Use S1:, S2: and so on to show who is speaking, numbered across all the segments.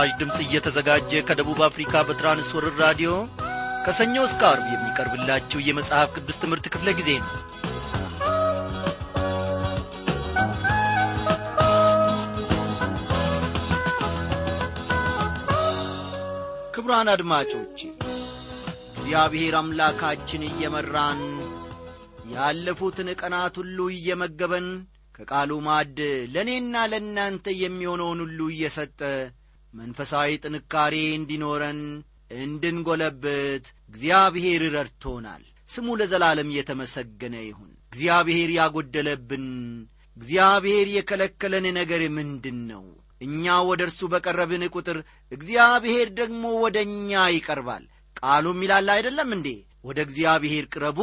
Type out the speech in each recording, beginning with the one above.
S1: ይህ ምስራች ድምፅ እየተዘጋጀ ከደቡብ አፍሪካ በትራንስወርር ራዲዮ ከሰኞ እስከ አርብ የሚቀርብላችሁ የመጽሐፍ ቅዱስ ትምህርት ክፍለ ጊዜ ነው። ክቡራን አድማጮቼ እግዚአብሔር አምላካችን እየመራን ያለፉትን ቀናት ሁሉ እየመገበን ከቃሉ ማድ ለእኔና ለእናንተ የሚሆነውን ሁሉ እየሰጠ መንፈሳዊ ጥንካሬ እንዲኖረን እንድንጐለብት እግዚአብሔር ረድቶናል። ስሙ ለዘላለም እየተመሰገነ ይሁን። እግዚአብሔር ያጐደለብን እግዚአብሔር የከለከለን ነገር ምንድን ነው እኛ ወደ እርሱ በቀረብን ቁጥር እግዚአብሔር ደግሞ ወደ እኛ ይቀርባል። ቃሉም ይላል አይደለም እንዴ? ወደ እግዚአብሔር ቅረቡ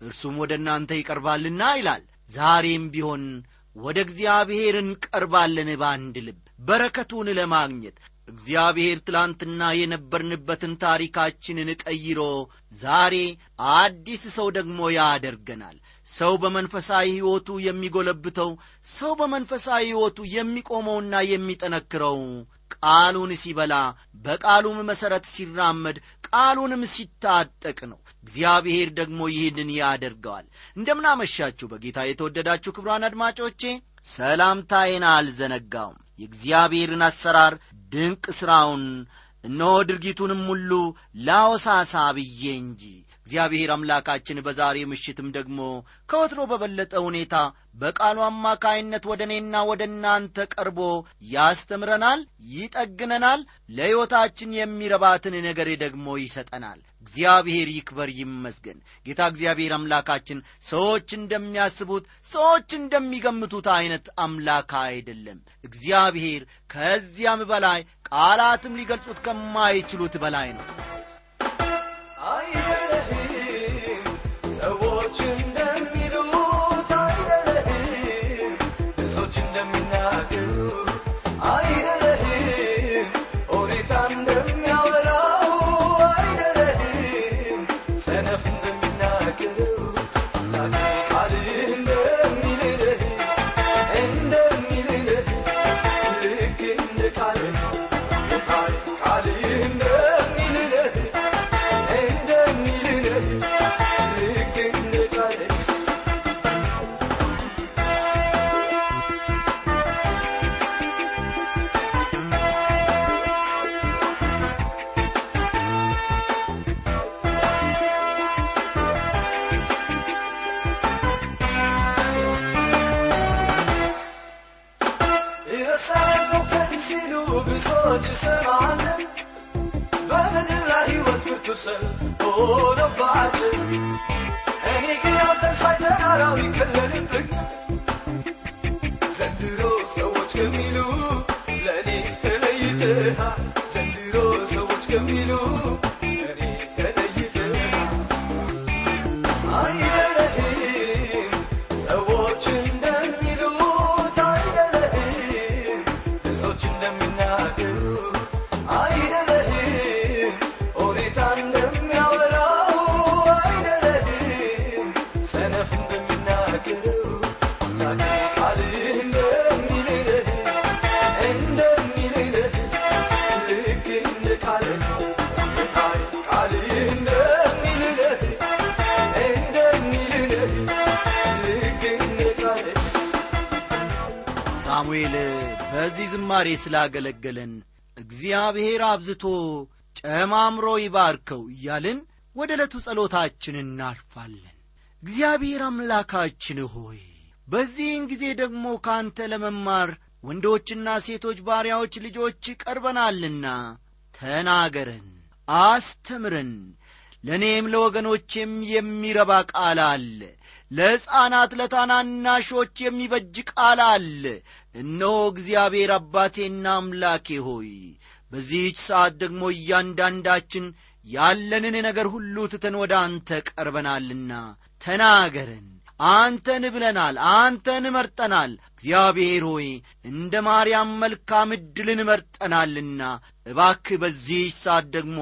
S1: እርሱም ወደ እናንተ ይቀርባልና ይላል። ዛሬም ቢሆን ወደ እግዚአብሔር እንቀርባለን በአንድ ልብ በረከቱን ለማግኘት እግዚአብሔር ትላንትና የነበርንበትን ታሪካችንን ቀይሮ ዛሬ አዲስ ሰው ደግሞ ያደርገናል። ሰው በመንፈሳዊ ሕይወቱ የሚጐለብተው ሰው በመንፈሳዊ ሕይወቱ የሚቆመውና የሚጠነክረው ቃሉን ሲበላ በቃሉም መሠረት ሲራመድ ቃሉንም ሲታጠቅ ነው። እግዚአብሔር ደግሞ ይህንን ያደርገዋል። እንደምናመሻችሁ በጌታ የተወደዳችሁ ክብሯን አድማጮቼ ሰላምታዬን አልዘነጋውም የእግዚአብሔርን አሰራር ድንቅ ሥራውን እነሆ ድርጊቱንም ሁሉ ላወሳሳ ብዬ እንጂ እግዚአብሔር አምላካችን በዛሬ ምሽትም ደግሞ ከወትሮ በበለጠ ሁኔታ በቃሉ አማካይነት ወደ እኔና ወደ እናንተ ቀርቦ ያስተምረናል ይጠግነናል ለሕይወታችን የሚረባትን ነገር ደግሞ ይሰጠናል። እግዚአብሔር ይክበር ይመስገን። ጌታ እግዚአብሔር አምላካችን ሰዎች እንደሚያስቡት ሰዎች እንደሚገምቱት ዐይነት አምላክ አይደለም። እግዚአብሔር ከዚያም በላይ ቃላትም ሊገልጹት ከማይችሉት በላይ ነው
S2: ሰዎች እንደሚሉት አይደለህም ብዙዎች እንደሚናገሩ
S1: በዚህ ዝማሬ ስላገለገለን እግዚአብሔር አብዝቶ ጨማምሮ ይባርከው እያልን ወደ ዕለቱ ጸሎታችን እናልፋለን። እግዚአብሔር አምላካችን ሆይ በዚህን ጊዜ ደግሞ ካንተ ለመማር ወንዶችና ሴቶች ባሪያዎች ልጆች ቀርበናልና ተናገረን አስተምረን ለእኔም ለወገኖቼም የሚረባ ቃል አለ ለሕፃናት ለታናናሾች የሚበጅ ቃል አለ። እነሆ እግዚአብሔር አባቴና አምላኬ ሆይ በዚህች ሰዓት ደግሞ እያንዳንዳችን ያለንን ነገር ሁሉ ትተን ወደ አንተ ቀርበናልና ተናገረን። አንተን ብለናል አንተን መርጠናል። እግዚአብሔር ሆይ እንደ ማርያም መልካም ዕድልን መርጠናልና እባክህ በዚህች ሰዓት ደግሞ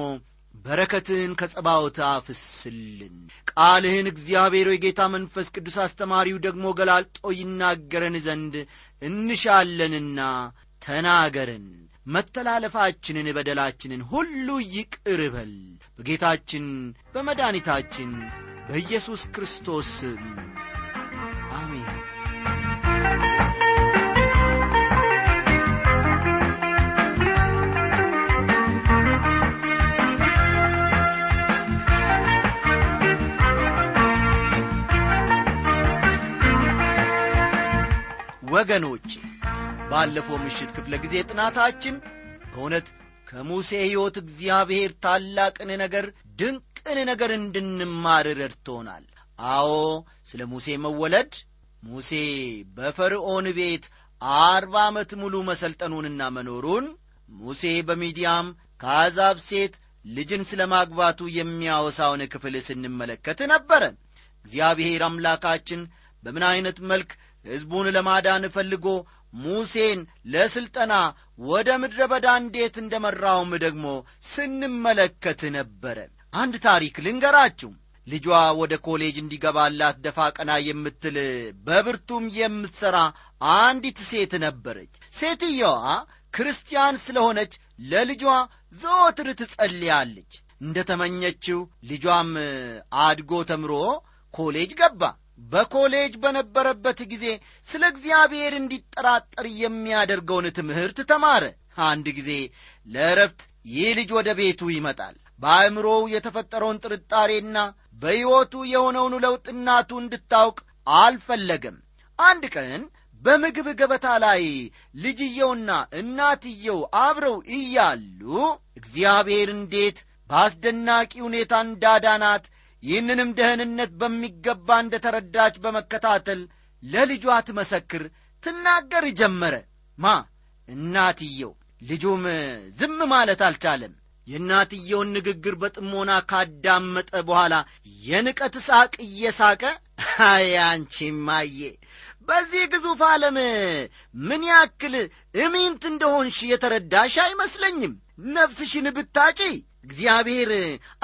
S1: በረከትህን ከጸባዖት አፍስልን ቃልህን እግዚአብሔር የጌታ መንፈስ ቅዱስ አስተማሪው ደግሞ ገላልጦ ይናገረን ዘንድ እንሻለንና ተናገረን መተላለፋችንን በደላችንን ሁሉ ይቅር በል። በጌታችን በመድኃኒታችን በኢየሱስ ክርስቶስ ወገኖች ባለፈው ምሽት ክፍለ ጊዜ ጥናታችን በእውነት ከሙሴ ሕይወት እግዚአብሔር ታላቅን ነገር ድንቅን ነገር እንድንማር ረድቶናል። አዎ ስለ ሙሴ መወለድ ሙሴ በፈርዖን ቤት አርባ ዓመት ሙሉ መሰልጠኑንና መኖሩን ሙሴ በሚዲያም ከአዛብ ሴት ልጅን ስለ ማግባቱ የሚያወሳውን ክፍል ስንመለከት ነበረ። እግዚአብሔር አምላካችን በምን ዐይነት መልክ ሕዝቡን ለማዳን ፈልጎ ሙሴን ለሥልጠና ወደ ምድረ በዳ እንዴት እንደ መራውም ደግሞ ስንመለከት ነበረ። አንድ ታሪክ ልንገራችሁ። ልጇ ወደ ኮሌጅ እንዲገባላት ደፋ ቀና የምትል በብርቱም የምትሠራ አንዲት ሴት ነበረች። ሴትየዋ ክርስቲያን ስለሆነች ለልጇ ዘወትር ትጸልያለች። እንደ ተመኘችው ልጇም አድጎ ተምሮ ኮሌጅ ገባ በኮሌጅ በነበረበት ጊዜ ስለ እግዚአብሔር እንዲጠራጠር የሚያደርገውን ትምህርት ተማረ። አንድ ጊዜ ለእረፍት ይህ ልጅ ወደ ቤቱ ይመጣል። በአእምሮው የተፈጠረውን ጥርጣሬና በሕይወቱ የሆነውን ለውጥ እናቱ እንድታውቅ አልፈለገም። አንድ ቀን በምግብ ገበታ ላይ ልጅየውና እናትየው አብረው እያሉ እግዚአብሔር እንዴት በአስደናቂ ሁኔታ እንዳዳናት ይህንንም ደህንነት በሚገባ እንደ ተረዳች በመከታተል ለልጇ ትመሰክር ትናገር ጀመረ። ማ እናትየው ልጁም ዝም ማለት አልቻለም። የእናትየውን ንግግር በጥሞና ካዳመጠ በኋላ የንቀት ሳቅ እየሳቀ አያንቺማዬ በዚህ ግዙፍ ዓለም ምን ያክል እሚንት እንደሆንሽ የተረዳሽ አይመስለኝም። ነፍስሽን ብታጪ እግዚአብሔር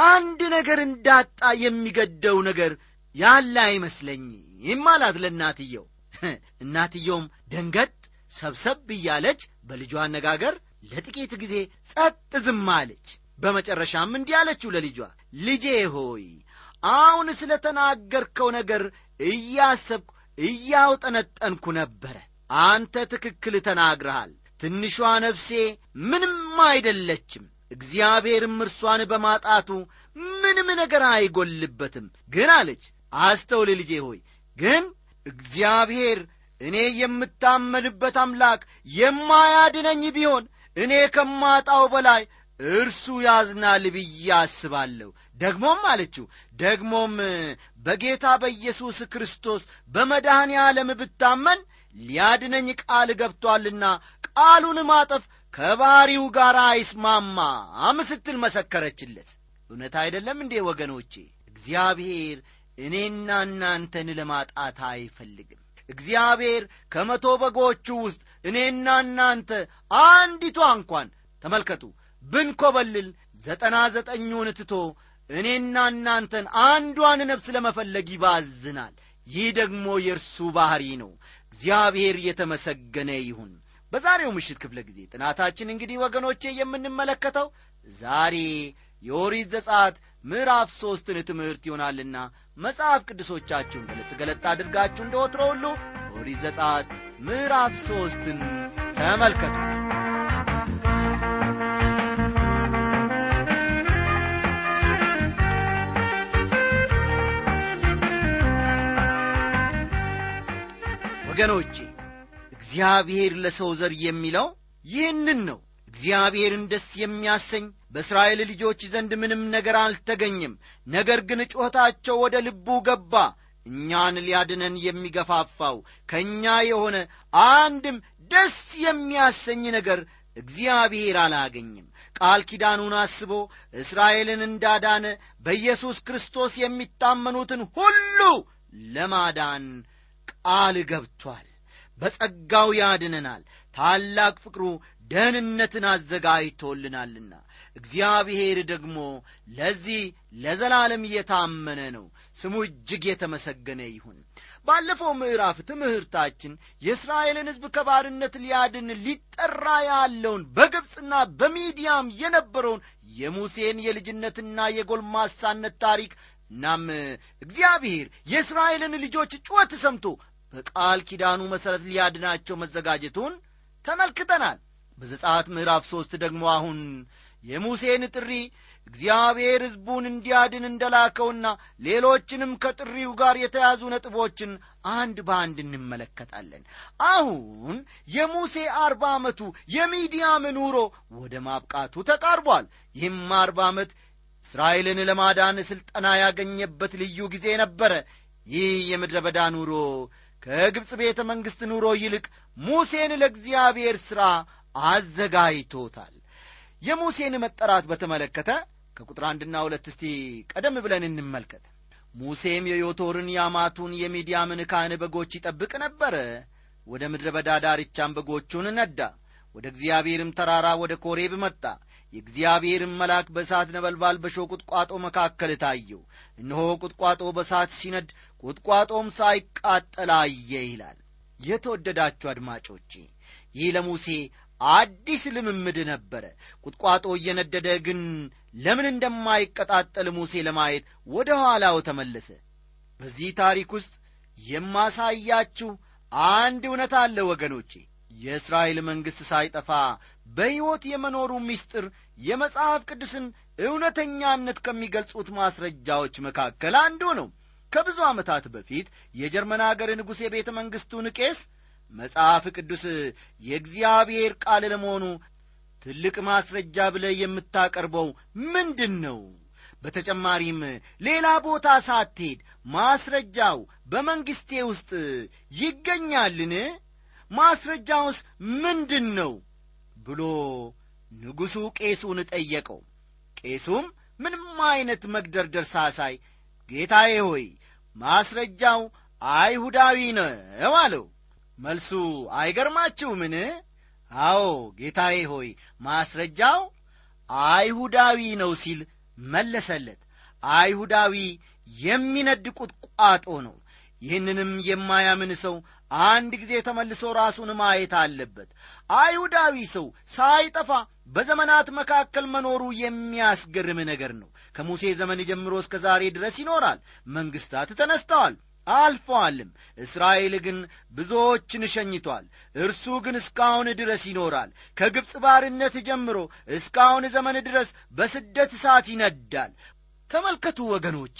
S1: አንድ ነገር እንዳጣ የሚገደው ነገር ያለ አይመስለኝም አላት ለእናትየው። እናትየውም ደንገጥ ሰብሰብ እያለች በልጇ አነጋገር ለጥቂት ጊዜ ጸጥ ዝም አለች። በመጨረሻም እንዲህ አለችው ለልጇ ልጄ ሆይ አሁን ስለ ተናገርከው ነገር እያሰብኩ እያውጠነጠንኩ ነበረ። አንተ ትክክል ተናግረሃል። ትንሿ ነፍሴ ምንም አይደለችም እግዚአብሔርም እርሷን በማጣቱ ምንም ነገር አይጎልበትም። ግን አለች አስተውል ልጄ ሆይ ግን እግዚአብሔር እኔ የምታመንበት አምላክ የማያድነኝ ቢሆን እኔ ከማጣው በላይ እርሱ ያዝናል ብዬ አስባለሁ። ደግሞም አለችው ደግሞም በጌታ በኢየሱስ ክርስቶስ በመድኃኔ ዓለም ብታመን ሊያድነኝ ቃል ገብቶአልና ቃሉን ማጠፍ ከባሪው ጋር አይስማማም ስትል መሰከረችለት። እውነት አይደለም እንዴ ወገኖቼ? እግዚአብሔር እኔና እናንተን ለማጣት አይፈልግም። እግዚአብሔር ከመቶ በጎቹ ውስጥ እኔና እናንተ አንዲቷ እንኳን ተመልከቱ ብንኰበልል ዘጠና ዘጠኙን ትቶ እኔና እናንተን አንዷን ነፍስ ለመፈለግ ይባዝናል። ይህ ደግሞ የእርሱ ባሕሪ ነው። እግዚአብሔር የተመሰገነ ይሁን በዛሬው ምሽት ክፍለ ጊዜ ጥናታችን እንግዲህ ወገኖቼ የምንመለከተው ዛሬ የኦሪት ዘጻት ምዕራፍ ሦስትን ትምህርት ይሆናልና መጽሐፍ ቅዱሶቻችሁን ገለጥ ገለጥ አድርጋችሁ እንደ ወትሮ ሁሉ ኦሪት ዘጻት ምዕራፍ ሦስትን ተመልከቱ። ወገኖቼ እግዚአብሔር ለሰው ዘር የሚለው ይህንን ነው። እግዚአብሔርን ደስ የሚያሰኝ በእስራኤል ልጆች ዘንድ ምንም ነገር አልተገኘም። ነገር ግን ጩኸታቸው ወደ ልቡ ገባ። እኛን ሊያድነን የሚገፋፋው ከእኛ የሆነ አንድም ደስ የሚያሰኝ ነገር እግዚአብሔር አላገኝም ቃል ኪዳኑን አስቦ እስራኤልን እንዳዳነ በኢየሱስ ክርስቶስ የሚታመኑትን ሁሉ ለማዳን ቃል ገብቷል በጸጋው ያድነናል። ታላቅ ፍቅሩ ደህንነትን አዘጋጅቶልናልና እግዚአብሔር ደግሞ ለዚህ ለዘላለም እየታመነ ነው። ስሙ እጅግ የተመሰገነ ይሁን። ባለፈው ምዕራፍ ትምህርታችን የእስራኤልን ሕዝብ ከባርነት ሊያድን ሊጠራ ያለውን በግብፅና በሚዲያም የነበረውን የሙሴን የልጅነትና የጎልማሳነት ታሪክ እናም እግዚአብሔር የእስራኤልን ልጆች ጩኸት ሰምቶ በቃል ኪዳኑ መሠረት ሊያድናቸው መዘጋጀቱን ተመልክተናል። በዘጻት ምዕራፍ ሦስት ደግሞ አሁን የሙሴን ጥሪ እግዚአብሔር ሕዝቡን እንዲያድን እንደላከውና ሌሎችንም ከጥሪው ጋር የተያዙ ነጥቦችን አንድ በአንድ እንመለከታለን። አሁን የሙሴ አርባ ዓመቱ የሚዲያም ኑሮ ወደ ማብቃቱ ተቃርቧል። ይህም አርባ ዓመት እስራኤልን ለማዳን ሥልጠና ያገኘበት ልዩ ጊዜ ነበረ። ይህ የምድረ በዳ ኑሮ ከግብፅ ቤተ መንግሥት ኑሮ ይልቅ ሙሴን ለእግዚአብሔር ሥራ አዘጋጅቶታል። የሙሴን መጠራት በተመለከተ ከቁጥር አንድና ሁለት እስቲ ቀደም ብለን እንመልከት። ሙሴም የዮቶርን የአማቱን የሚዲያምን ካህን በጎች ይጠብቅ ነበረ ወደ ምድረ በዳ ዳርቻም በጎቹን ነዳ። ወደ እግዚአብሔርም ተራራ ወደ ኮሬብ መጣ የእግዚአብሔርም መልአክ በእሳት ነበልባል በሾህ ቁጥቋጦ መካከል ታየው። እነሆ ቁጥቋጦ በእሳት ሲነድ ቁጥቋጦም ሳይቃጠል አየ ይላል። የተወደዳችሁ አድማጮቼ ይህ ለሙሴ አዲስ ልምምድ ነበረ። ቁጥቋጦ እየነደደ ግን ለምን እንደማይቀጣጠል ሙሴ ለማየት ወደ ኋላው ተመለሰ። በዚህ ታሪክ ውስጥ የማሳያችሁ አንድ እውነት አለ ወገኖቼ የእስራኤል መንግሥት ሳይጠፋ በሕይወት የመኖሩ ምስጢር የመጽሐፍ ቅዱስን እውነተኛነት ከሚገልጹት ማስረጃዎች መካከል አንዱ ነው። ከብዙ ዓመታት በፊት የጀርመን አገር ንጉሥ የቤተ መንግሥቱን ቄስ መጽሐፍ ቅዱስ የእግዚአብሔር ቃል ለመሆኑ ትልቅ ማስረጃ ብለ የምታቀርበው ምንድን ነው በተጨማሪም ሌላ ቦታ ሳትሄድ ማስረጃው በመንግሥቴ ውስጥ ይገኛልን? ማስረጃውስ ምንድን ነው ብሎ ንጉሡ ቄሱን ጠየቀው። ቄሱም ምንም ዐይነት መግደርደር ሳሳይ ጌታዬ ሆይ ማስረጃው አይሁዳዊ ነው አለው። መልሱ አይገርማችሁምን? አዎ ጌታዬ ሆይ ማስረጃው አይሁዳዊ ነው ሲል መለሰለት። አይሁዳዊ የሚነድ ቁጥቋጦ ነው ይህንንም የማያምን ሰው አንድ ጊዜ ተመልሶ ራሱን ማየት አለበት። አይሁዳዊ ሰው ሳይጠፋ በዘመናት መካከል መኖሩ የሚያስገርም ነገር ነው። ከሙሴ ዘመን ጀምሮ እስከ ዛሬ ድረስ ይኖራል። መንግሥታት ተነስተዋል አልፈዋልም። እስራኤል ግን ብዙዎችን ሸኝቷል። እርሱ ግን እስካሁን ድረስ ይኖራል። ከግብፅ ባርነት ጀምሮ እስካሁን ዘመን ድረስ በስደት እሳት ይነዳል። ተመልከቱ ወገኖቼ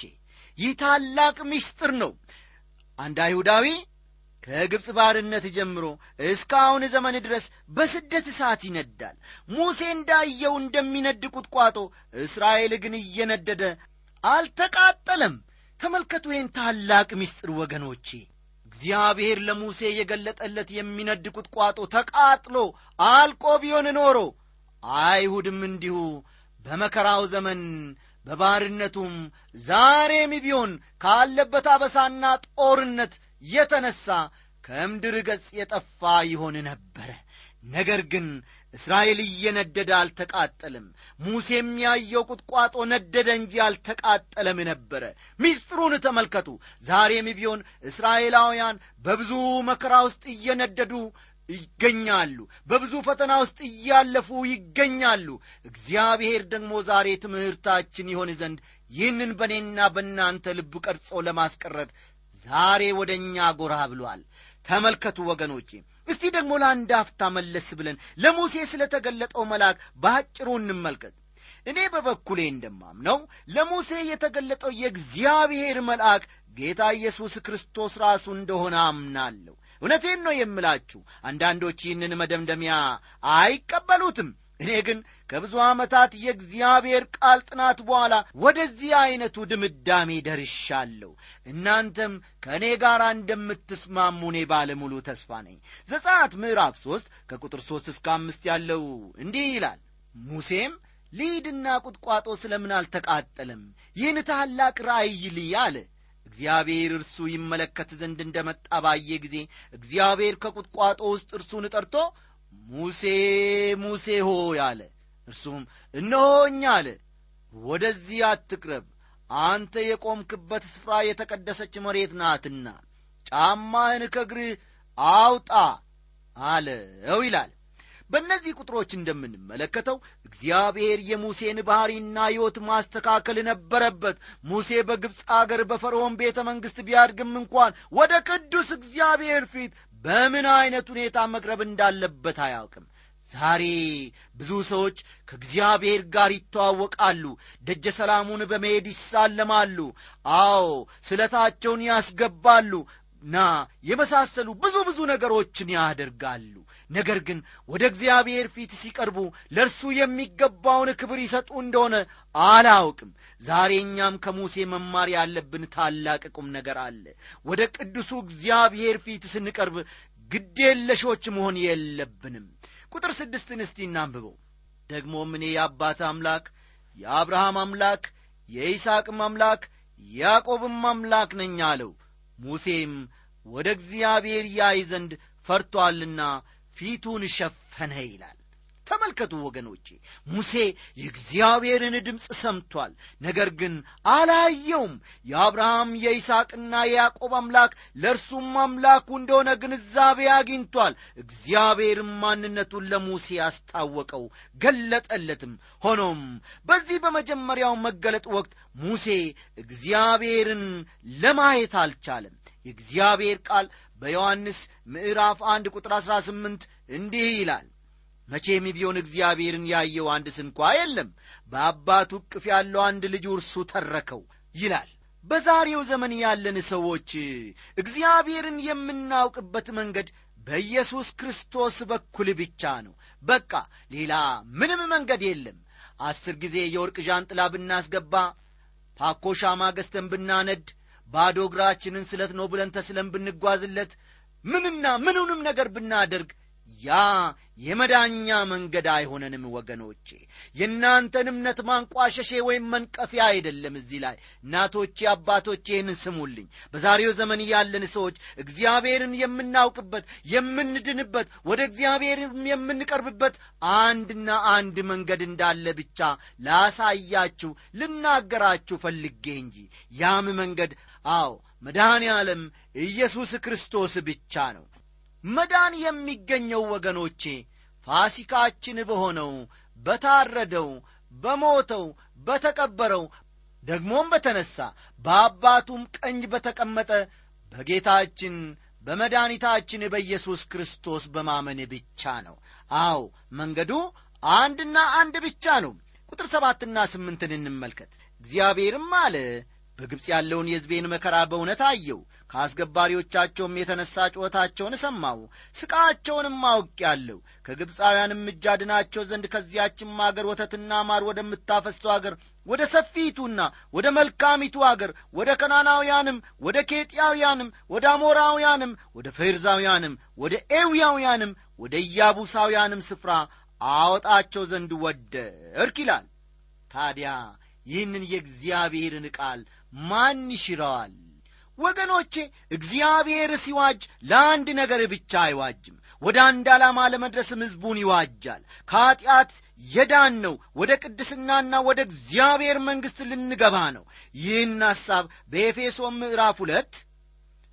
S1: ይህ ታላቅ ምስጢር ነው አንድ አይሁዳዊ ከግብፅ ባርነት ጀምሮ እስካሁን ዘመን ድረስ በስደት እሳት ይነዳል። ሙሴ እንዳየው እንደሚነድ ቁጥቋጦ እስራኤል ግን እየነደደ አልተቃጠለም። ተመልከቱ ይህን ታላቅ ምስጢር ወገኖቼ። እግዚአብሔር ለሙሴ የገለጠለት የሚነድ ቁጥቋጦ ተቃጥሎ አልቆ ቢሆን ኖሮ አይሁድም እንዲሁ በመከራው ዘመን በባርነቱም ዛሬም ቢሆን ካለበት አበሳና ጦርነት የተነሣ ከምድር ገጽ የጠፋ ይሆን ነበረ ነገር ግን እስራኤል እየነደደ አልተቃጠለም። ሙሴም ያየው ቁጥቋጦ ነደደ እንጂ አልተቃጠለም ነበረ ሚስጥሩን ተመልከቱ። ዛሬም ቢሆን እስራኤላውያን በብዙ መከራ ውስጥ እየነደዱ ይገኛሉ። በብዙ ፈተና ውስጥ እያለፉ ይገኛሉ። እግዚአብሔር ደግሞ ዛሬ ትምህርታችን ይሆን ዘንድ ይህንን በእኔና በእናንተ ልብ ቀርጾ ለማስቀረት ዛሬ ወደ እኛ ጎራ ብሏል። ተመልከቱ ወገኖቼ እስቲ ደግሞ ለአንድ አፍታ መለስ ብለን ለሙሴ ስለ ተገለጠው መልአክ በአጭሩ እንመልከት። እኔ በበኩሌ እንደማምነው ለሙሴ የተገለጠው የእግዚአብሔር መልአክ ጌታ ኢየሱስ ክርስቶስ ራሱ እንደሆነ አምናለሁ እውነቴን ነው የምላችሁ። አንዳንዶች ይህንን መደምደሚያ አይቀበሉትም። እኔ ግን ከብዙ ዓመታት የእግዚአብሔር ቃል ጥናት በኋላ ወደዚህ ዐይነቱ ድምዳሜ ደርሻለሁ። እናንተም ከእኔ ጋር እንደምትስማሙ እኔ ባለሙሉ ተስፋ ነኝ። ዘጻት ምዕራፍ ሦስት ከቁጥር ሦስት እስከ አምስት ያለው እንዲህ ይላል። ሙሴም ሊድና ቁጥቋጦ ስለምን አልተቃጠለም? ይህን ታላቅ ራእይ ልይ አለ እግዚአብሔር እርሱ ይመለከት ዘንድ እንደ መጣ ባየ ጊዜ እግዚአብሔር ከቁጥቋጦ ውስጥ እርሱን ጠርቶ ሙሴ ሙሴ ሆይ አለ። እርሱም እነሆኝ አለ ወደዚህ አትቅረብ አንተ የቆምክበት ስፍራ የተቀደሰች መሬት ናትና ጫማህን ከእግርህ አውጣ አለው ይላል በእነዚህ ቁጥሮች እንደምንመለከተው እግዚአብሔር የሙሴን ባሕሪና ሕይወት ማስተካከል ነበረበት። ሙሴ በግብፅ አገር በፈርዖን ቤተ መንግሥት ቢያድግም እንኳን ወደ ቅዱስ እግዚአብሔር ፊት በምን ዐይነት ሁኔታ መቅረብ እንዳለበት አያውቅም። ዛሬ ብዙ ሰዎች ከእግዚአብሔር ጋር ይተዋወቃሉ ደጀ ሰላሙን በመሄድ ይሳለማሉ አዎ ስለታቸውን ያስገባሉ ና የመሳሰሉ ብዙ ብዙ ነገሮችን ያደርጋሉ ነገር ግን ወደ እግዚአብሔር ፊት ሲቀርቡ ለእርሱ የሚገባውን ክብር ይሰጡ እንደሆነ አላውቅም። ዛሬ እኛም ከሙሴ መማር ያለብን ታላቅ ቁም ነገር አለ። ወደ ቅዱሱ እግዚአብሔር ፊት ስንቀርብ ግዴለሾች መሆን የለብንም። ቁጥር ስድስትን እስቲ እናንብበው። ደግሞም እኔ የአባት አምላክ የአብርሃም አምላክ የይስሐቅም አምላክ ያዕቆብም አምላክ ነኝ አለው። ሙሴም ወደ እግዚአብሔር ያይ ዘንድ ፈርቶአልና ፊቱን ሸፈነ ይላል። ተመልከቱ ወገኖቼ ሙሴ የእግዚአብሔርን ድምፅ ሰምቷል። ነገር ግን አላየውም። የአብርሃም የይስሐቅና የያዕቆብ አምላክ ለእርሱም አምላኩ እንደሆነ ግንዛቤ አግኝቷል። እግዚአብሔርም ማንነቱን ለሙሴ አስታወቀው ገለጠለትም። ሆኖም በዚህ በመጀመሪያው መገለጥ ወቅት ሙሴ እግዚአብሔርን ለማየት አልቻለም። የእግዚአብሔር ቃል በዮሐንስ ምዕራፍ አንድ ቁጥር አሥራ ስምንት እንዲህ ይላል። መቼም ቢሆን እግዚአብሔርን ያየው አንድ ስንኳ የለም። በአባቱ እቅፍ ያለው አንድ ልጁ እርሱ ተረከው ይላል። በዛሬው ዘመን ያለን ሰዎች እግዚአብሔርን የምናውቅበት መንገድ በኢየሱስ ክርስቶስ በኩል ብቻ ነው። በቃ ሌላ ምንም መንገድ የለም። አስር ጊዜ የወርቅ ዣንጥላ ብናስገባ ፓኮ ሻማ ብናነድ ባዶ እግራችንን ስለት ነው ብለን ተስለን ብንጓዝለት ምንና ምኑንም ነገር ብናደርግ ያ የመዳኛ መንገድ አይሆነንም ወገኖቼ። የእናንተን እምነት ማንቋሸሼ ወይም መንቀፊያ አይደለም እዚህ ላይ። እናቶቼ አባቶቼ ይህንን ስሙልኝ። በዛሬው ዘመን ያለን ሰዎች እግዚአብሔርን የምናውቅበት የምንድንበት ወደ እግዚአብሔርም የምንቀርብበት አንድና አንድ መንገድ እንዳለ ብቻ ላሳያችሁ ልናገራችሁ ፈልጌ እንጂ ያም መንገድ አዎ መድኃኔ ዓለም ኢየሱስ ክርስቶስ ብቻ ነው። መዳን የሚገኘው ወገኖቼ ፋሲካችን በሆነው በታረደው በሞተው በተቀበረው ደግሞም በተነሣ በአባቱም ቀኝ በተቀመጠ በጌታችን በመድኃኒታችን በኢየሱስ ክርስቶስ በማመን ብቻ ነው። አዎ መንገዱ አንድና አንድ ብቻ ነው። ቁጥር ሰባትና ስምንትን እንመልከት። እግዚአብሔርም አለ በግብፅ ያለውን የሕዝቤን መከራ በእውነት አየው ከአስገባሪዎቻቸውም የተነሣ ጩኸታቸውን ሰማው ስቃቸውንም አውቄአለሁ። ከግብፃውያንም እጅ አድናቸው ዘንድ ከዚያችም አገር ወተትና ማር ወደምታፈሰው አገር ወደ ሰፊቱና ወደ መልካሚቱ አገር ወደ ከናናውያንም ወደ ኬጢያውያንም ወደ አሞራውያንም ወደ ፌርዛውያንም ወደ ኤውያውያንም ወደ ኢያቡሳውያንም ስፍራ አወጣቸው ዘንድ ወደርክ ይላል። ታዲያ ይህንን የእግዚአብሔርን ቃል ማን ይሽረዋል? ወገኖቼ እግዚአብሔር ሲዋጅ ለአንድ ነገር ብቻ አይዋጅም። ወደ አንድ ዓላማ ለመድረስም ሕዝቡን ይዋጃል። ከኀጢአት የዳን ነው። ወደ ቅድስናና ወደ እግዚአብሔር መንግሥት ልንገባ ነው። ይህን ሐሳብ በኤፌሶን ምዕራፍ ሁለት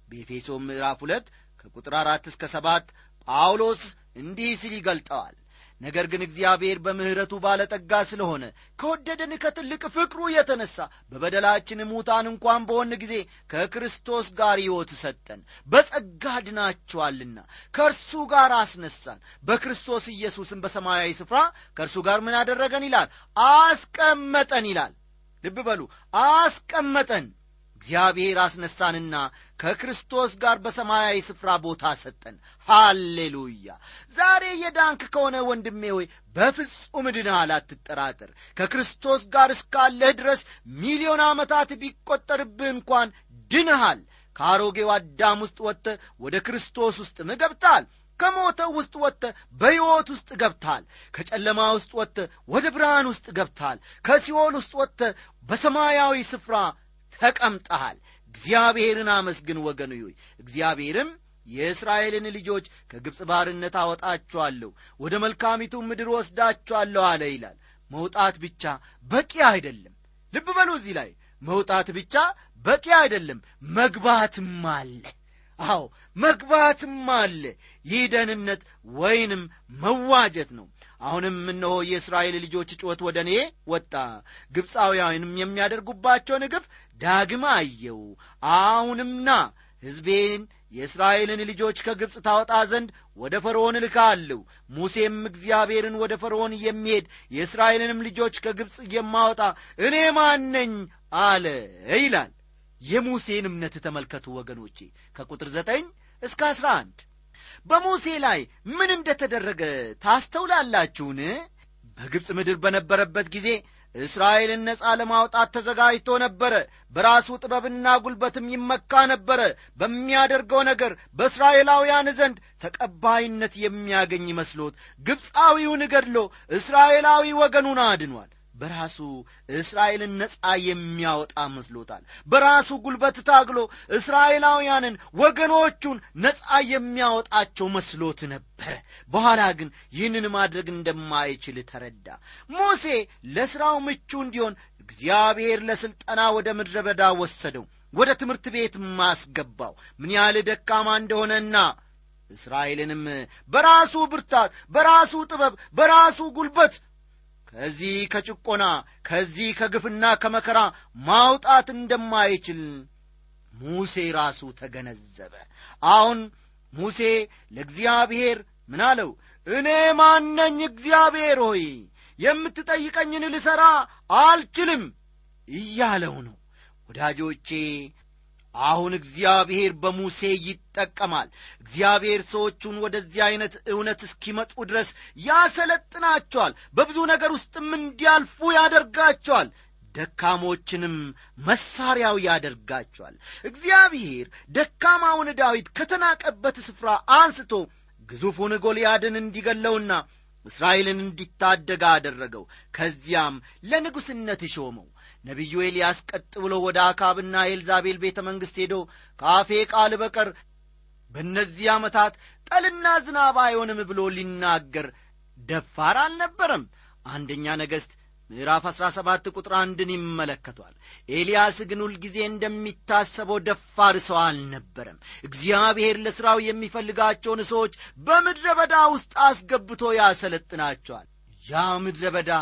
S1: በኤፌሶን ምዕራፍ ሁለት ከቁጥር አራት እስከ ሰባት ጳውሎስ እንዲህ ሲል ይገልጠዋል ነገር ግን እግዚአብሔር በምሕረቱ ባለጠጋ ስለሆነ ከወደደን ከትልቅ ፍቅሩ የተነሣ በበደላችን ሙታን እንኳን በሆን ጊዜ ከክርስቶስ ጋር ሕይወት ሰጠን። በጸጋ ድናችኋልና ከእርሱ ጋር አስነሳን። በክርስቶስ ኢየሱስን በሰማያዊ ስፍራ ከእርሱ ጋር ምን አደረገን ይላል? አስቀመጠን ይላል። ልብ በሉ። አስቀመጠን እግዚአብሔር አስነሳንና ከክርስቶስ ጋር በሰማያዊ ስፍራ ቦታ ሰጠን። ሃሌሉያ! ዛሬ የዳንክ ከሆነ ወንድሜ ሆይ በፍጹም ድንሃል አትጠራጠር ከክርስቶስ ጋር እስካለህ ድረስ ሚሊዮን ዓመታት ቢቈጠርብህ እንኳን ድንሃል ከአሮጌው አዳም ውስጥ ወጥተ ወደ ክርስቶስ ውስጥም ገብታል ከሞተው ውስጥ ወጥተ በሕይወት ውስጥ ገብታል። ከጨለማ ውስጥ ወጥተ ወደ ብርሃን ውስጥ ገብታል። ከሲኦል ውስጥ ወጥተ በሰማያዊ ስፍራ ተቀምጠሃል። እግዚአብሔርን አመስግን ወገኑ ሆይ። እግዚአብሔርም የእስራኤልን ልጆች ከግብፅ ባርነት አወጣችኋለሁ ወደ መልካሚቱ ምድር ወስዳችኋለሁ አለ ይላል። መውጣት ብቻ በቂ አይደለም። ልብ በሉ እዚህ ላይ። መውጣት ብቻ በቂ አይደለም። መግባትም አለ። አዎ መግባትም አለ። ይህ ደህንነት ወይንም መዋጀት ነው አሁንም እነሆ የእስራኤል ልጆች ጩኸት ወደ እኔ ወጣ። ግብፃውያንም የሚያደርጉባቸውን ግፍ ዳግም አየው። አሁንም ና ሕዝቤን የእስራኤልን ልጆች ከግብፅ ታወጣ ዘንድ ወደ ፈርዖን እልካለሁ። ሙሴም እግዚአብሔርን ወደ ፈርዖን የሚሄድ የእስራኤልንም ልጆች ከግብፅ የማወጣ እኔ ማነኝ አለ ይላል። የሙሴን እምነት ተመልከቱ ወገኖቼ። ከቁጥር ዘጠኝ እስከ አስራ አንድ በሙሴ ላይ ምን እንደ ተደረገ ታስተውላላችሁን? በግብፅ ምድር በነበረበት ጊዜ እስራኤልን ነፃ ለማውጣት ተዘጋጅቶ ነበረ። በራሱ ጥበብና ጉልበትም ይመካ ነበረ። በሚያደርገው ነገር በእስራኤላውያን ዘንድ ተቀባይነት የሚያገኝ መስሎት ግብፃዊውን ገድሎ እስራኤላዊ ወገኑን አድኗል በራሱ እስራኤልን ነፃ የሚያወጣ መስሎታል። በራሱ ጉልበት ታግሎ እስራኤላውያንን ወገኖቹን ነፃ የሚያወጣቸው መስሎት ነበረ በኋላ ግን ይህንን ማድረግ እንደማይችል ተረዳ። ሙሴ ለሥራው ምቹ እንዲሆን እግዚአብሔር ለሥልጠና ወደ ምድረ በዳ ወሰደው ወደ ትምህርት ቤት ማስገባው ምን ያህል ደካማ እንደሆነና እስራኤልንም በራሱ ብርታት በራሱ ጥበብ በራሱ ጉልበት ከዚህ ከጭቆና ከዚህ ከግፍና ከመከራ ማውጣት እንደማይችል ሙሴ ራሱ ተገነዘበ። አሁን ሙሴ ለእግዚአብሔር ምን አለው? እኔ ማነኝ እግዚአብሔር ሆይ የምትጠይቀኝን ልሠራ አልችልም እያለው ነው። ወዳጆቼ አሁን እግዚአብሔር በሙሴ ይጠቀማል። እግዚአብሔር ሰዎቹን ወደዚህ ዐይነት እውነት እስኪመጡ ድረስ ያሰለጥናቸዋል። በብዙ ነገር ውስጥም እንዲያልፉ ያደርጋቸዋል። ደካሞችንም መሳሪያው ያደርጋቸዋል። እግዚአብሔር ደካማውን ዳዊት ከተናቀበት ስፍራ አንስቶ ግዙፉን ጎልያድን እንዲገለውና እስራኤልን እንዲታደጋ አደረገው። ከዚያም ለንጉሥነት ሾመው ነቢዩ ኤልያስ ቀጥ ብሎ ወደ አካብና ኤልዛቤል ቤተ መንግሥት ሄዶ ከአፌ ቃል በቀር በእነዚህ ዓመታት ጠልና ዝናብ አይሆንም ብሎ ሊናገር ደፋር አልነበረም። አንደኛ ነገሥት ምዕራፍ አሥራ ሰባት ቁጥር አንድን ይመለከቷል። ኤልያስ ግን ሁልጊዜ እንደሚታሰበው ደፋር ሰው አልነበረም። እግዚአብሔር ለሥራው የሚፈልጋቸውን ሰዎች በምድረ በዳ ውስጥ አስገብቶ ያሰለጥናቸዋል። ያ ምድረ በዳ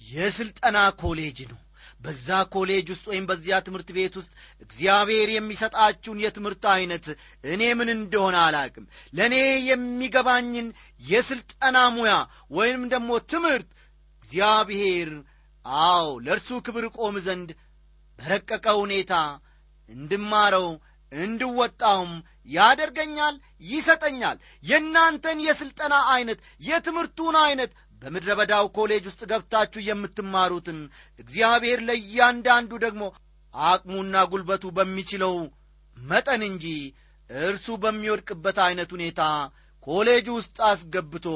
S1: የሥልጠና ኮሌጅ ነው በዛ ኮሌጅ ውስጥ ወይም በዚያ ትምህርት ቤት ውስጥ እግዚአብሔር የሚሰጣችሁን የትምህርት ዐይነት እኔ ምን እንደሆነ አላቅም ለእኔ የሚገባኝን የሥልጠና ሙያ ወይም ደግሞ ትምህርት እግዚአብሔር አዎ ለእርሱ ክብር እቆም ዘንድ በረቀቀ ሁኔታ እንድማረው እንድወጣውም ያደርገኛል ይሰጠኛል። የእናንተን የሥልጠና ዐይነት የትምህርቱን ዐይነት በምድረ በዳው ኮሌጅ ውስጥ ገብታችሁ የምትማሩትን እግዚአብሔር ለእያንዳንዱ ደግሞ አቅሙና ጉልበቱ በሚችለው መጠን እንጂ እርሱ በሚወድቅበት ዐይነት ሁኔታ ኮሌጅ ውስጥ አስገብቶ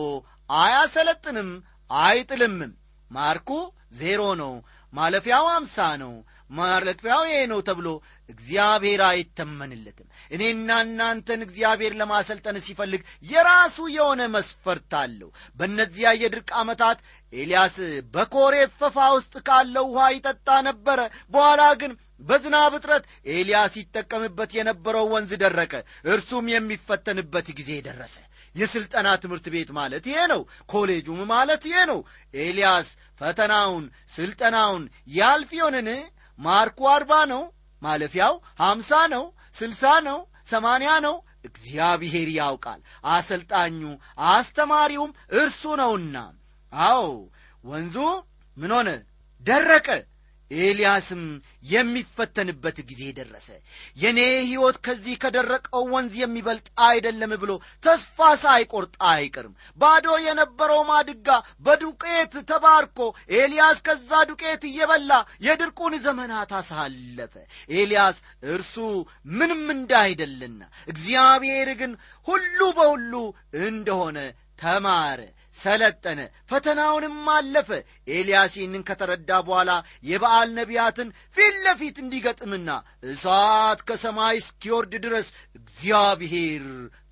S1: አያሰለጥንም አይጥልምም። ማርኩ ዜሮ ነው ማለፊያው አምሳ ነው ማለፊያው ይሄ ነው ተብሎ እግዚአብሔር አይተመንለትም። እኔና እናንተን እግዚአብሔር ለማሰልጠን ሲፈልግ የራሱ የሆነ መስፈርት አለው። በእነዚያ የድርቅ ዓመታት ኤልያስ በኮሬ ፈፋ ውስጥ ካለው ውሃ ይጠጣ ነበረ። በኋላ ግን በዝናብ እጥረት ኤልያስ ይጠቀምበት የነበረው ወንዝ ደረቀ። እርሱም የሚፈተንበት ጊዜ ደረሰ። የሥልጠና ትምህርት ቤት ማለት ይሄ ነው። ኮሌጁም ማለት ይሄ ነው። ኤልያስ ፈተናውን ስልጠናውን ያልፍ ይሆንን ማርኩ አርባ ነው ማለፊያው ሀምሳ ነው ስልሳ ነው ሰማንያ ነው። እግዚአብሔር ያውቃል። አሰልጣኙ አስተማሪውም እርሱ ነውና። አዎ ወንዙ ምን ሆነ? ደረቀ ኤልያስም የሚፈተንበት ጊዜ ደረሰ። የእኔ ሕይወት ከዚህ ከደረቀው ወንዝ የሚበልጥ አይደለም ብሎ ተስፋ ሳይቆርጥ አይቀርም። ባዶ የነበረው ማድጋ በዱቄት ተባርኮ ኤልያስ ከዛ ዱቄት እየበላ የድርቁን ዘመናት አሳለፈ። ኤልያስ እርሱ ምንም እንዳይደለና እግዚአብሔር ግን ሁሉ በሁሉ እንደሆነ ተማረ ሰለጠነ ፈተናውንም አለፈ። ኤልያስ ይህንን ከተረዳ በኋላ የበዓል ነቢያትን ፊት ለፊት እንዲገጥምና እሳት ከሰማይ እስኪወርድ ድረስ እግዚአብሔር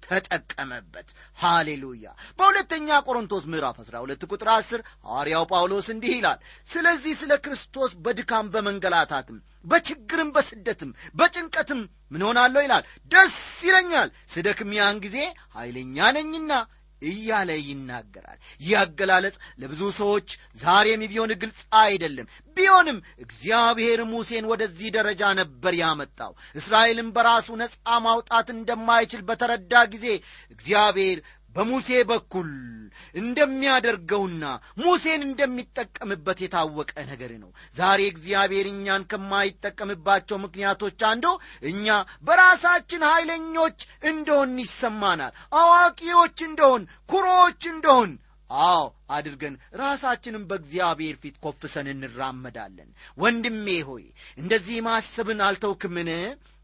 S1: ተጠቀመበት። ሃሌሉያ! በሁለተኛ ቆሮንቶስ ምዕራፍ 12 ቁጥር 10 ሐዋርያው ጳውሎስ እንዲህ ይላል ስለዚህ ስለ ክርስቶስ በድካም በመንገላታትም በችግርም በስደትም በጭንቀትም ምን ሆናለሁ ይላል። ደስ ይለኛል ስደክም ያን ጊዜ ኃይለኛ ነኝና እያለ ይናገራል። ይህ አገላለጽ ለብዙ ሰዎች ዛሬም ቢሆን ግልጽ አይደለም። ቢሆንም እግዚአብሔር ሙሴን ወደዚህ ደረጃ ነበር ያመጣው። እስራኤልን በራሱ ነፃ ማውጣት እንደማይችል በተረዳ ጊዜ እግዚአብሔር በሙሴ በኩል እንደሚያደርገውና ሙሴን እንደሚጠቀምበት የታወቀ ነገር ነው። ዛሬ እግዚአብሔር እኛን ከማይጠቀምባቸው ምክንያቶች አንዱ እኛ በራሳችን ኃይለኞች እንደሆን ይሰማናል። አዋቂዎች እንደሆን ኩሮዎች እንደሆን አዎ አድርገን ራሳችንን በእግዚአብሔር ፊት ኮፍሰን እንራመዳለን። ወንድሜ ሆይ እንደዚህ ማሰብን አልተውክምን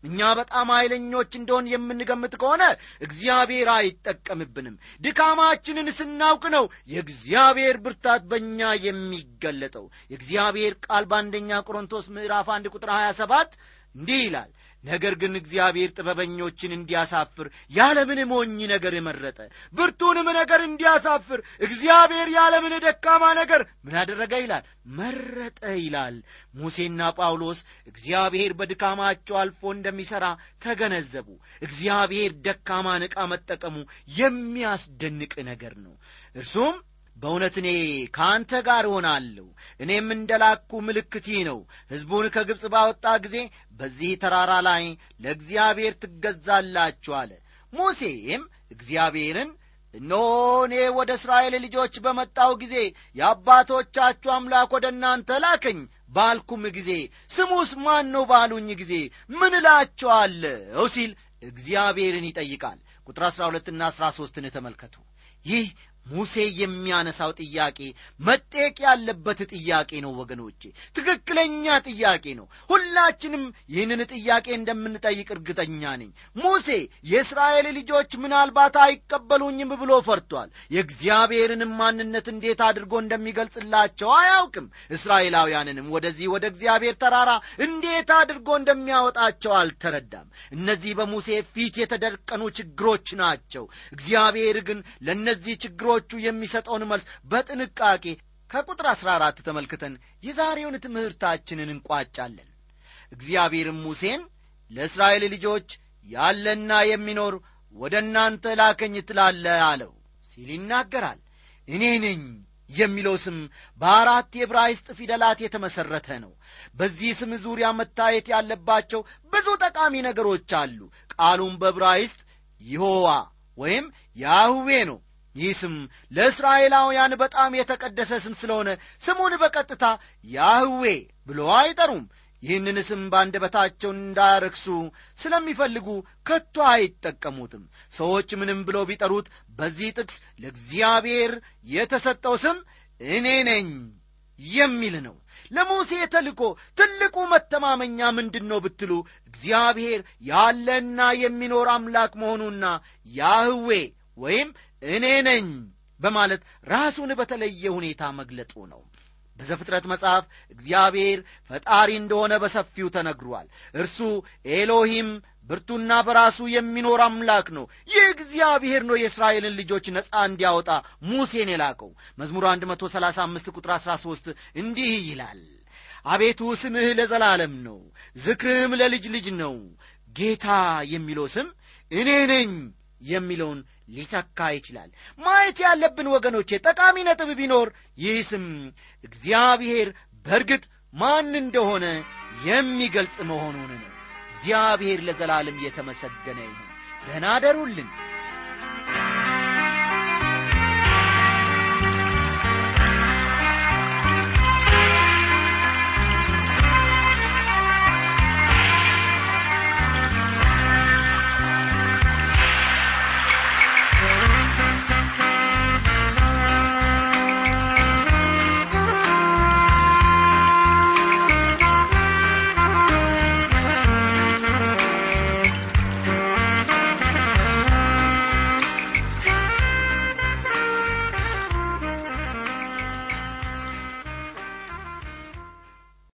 S1: እኛ በጣም ኃይለኞች እንደሆን የምንገምት ከሆነ እግዚአብሔር አይጠቀምብንም። ድካማችንን ስናውቅ ነው የእግዚአብሔር ብርታት በእኛ የሚገለጠው። የእግዚአብሔር ቃል በአንደኛ ቆሮንቶስ ምዕራፍ አንድ ቁጥር 27 እንዲህ ይላል ነገር ግን እግዚአብሔር ጥበበኞችን እንዲያሳፍር ያለምን ሞኝ ነገር መረጠ ብርቱንም ነገር እንዲያሳፍር እግዚአብሔር ያለምን ደካማ ነገር ምን አደረገ ይላል? መረጠ ይላል። ሙሴና ጳውሎስ እግዚአብሔር በድካማቸው አልፎ እንደሚሠራ ተገነዘቡ። እግዚአብሔር ደካማን ዕቃ መጠቀሙ የሚያስደንቅ ነገር ነው። እርሱም በእውነት እኔ ከአንተ ጋር እሆናለሁ። እኔም እንደላኩ ምልክት ይህ ነው። ሕዝቡን ከግብፅ ባወጣ ጊዜ በዚህ ተራራ ላይ ለእግዚአብሔር ትገዛላችሁ አለ። ሙሴም እግዚአብሔርን እነሆ እኔ ወደ እስራኤል ልጆች በመጣው ጊዜ የአባቶቻችሁ አምላክ ወደ እናንተ ላከኝ ባልኩም ጊዜ ስሙስ ማን ነው ባሉኝ ጊዜ ምን እላቸዋለሁ ሲል እግዚአብሔርን ይጠይቃል። ቁጥር አሥራ ሁለትና አሥራ ሦስትን ተመልከቱ። ይህ ሙሴ የሚያነሳው ጥያቄ መጠየቅ ያለበት ጥያቄ ነው ወገኖቼ። ትክክለኛ ጥያቄ ነው። ሁላችንም ይህንን ጥያቄ እንደምንጠይቅ እርግጠኛ ነኝ። ሙሴ የእስራኤል ልጆች ምናልባት አይቀበሉኝም ብሎ ፈርቷል። የእግዚአብሔርንም ማንነት እንዴት አድርጎ እንደሚገልጽላቸው አያውቅም። እስራኤላውያንንም ወደዚህ ወደ እግዚአብሔር ተራራ እንዴት አድርጎ እንደሚያወጣቸው አልተረዳም። እነዚህ በሙሴ ፊት የተደቀኑ ችግሮች ናቸው። እግዚአብሔር ግን ለእነዚህ ችግሮቹ የሚሰጠውን መልስ በጥንቃቄ ከቁጥር አሥራ አራት ተመልክተን የዛሬውን ትምህርታችንን እንቋጫለን። እግዚአብሔርም ሙሴን ለእስራኤል ልጆች ያለና የሚኖር ወደ እናንተ ላከኝ ትላለ አለው ሲል ይናገራል። እኔ ነኝ የሚለው ስም በአራት የዕብራይስጥ ፊደላት የተመሠረተ ነው። በዚህ ስም ዙሪያ መታየት ያለባቸው ብዙ ጠቃሚ ነገሮች አሉ። ቃሉም በዕብራይስጥ ይሖዋ ወይም ያህዌ ነው ይህ ስም ለእስራኤላውያን በጣም የተቀደሰ ስም ስለሆነ ስሙን በቀጥታ ያህዌ ብሎ አይጠሩም። ይህንን ስም በአንደበታቸው እንዳያረክሱ ስለሚፈልጉ ከቶ አይጠቀሙትም። ሰዎች ምንም ብሎ ቢጠሩት በዚህ ጥቅስ ለእግዚአብሔር የተሰጠው ስም እኔ ነኝ የሚል ነው። ለሙሴ ተልኮ ትልቁ መተማመኛ ምንድን ነው ብትሉ እግዚአብሔር ያለና የሚኖር አምላክ መሆኑና ያህዌ ወይም እኔ ነኝ በማለት ራሱን በተለየ ሁኔታ መግለጡ ነው። በዘፍጥረት መጽሐፍ እግዚአብሔር ፈጣሪ እንደሆነ በሰፊው ተነግሯል። እርሱ ኤሎሂም ብርቱና በራሱ የሚኖር አምላክ ነው። ይህ እግዚአብሔር ነው የእስራኤልን ልጆች ነፃ እንዲያወጣ ሙሴን የላከው። መዝሙር 135 ቁጥር 13 እንዲህ ይላል አቤቱ ስምህ ለዘላለም ነው ዝክርህም ለልጅ ልጅ ነው። ጌታ የሚለው ስም እኔ ነኝ የሚለውን ሊተካ ይችላል። ማየት ያለብን ወገኖቼ ጠቃሚ ነጥብ ቢኖር ይህ ስም እግዚአብሔር በእርግጥ ማን እንደሆነ የሚገልጽ መሆኑን ነው። እግዚአብሔር ለዘላለም የተመሰገነ ይሁን። ደህና አደሩልን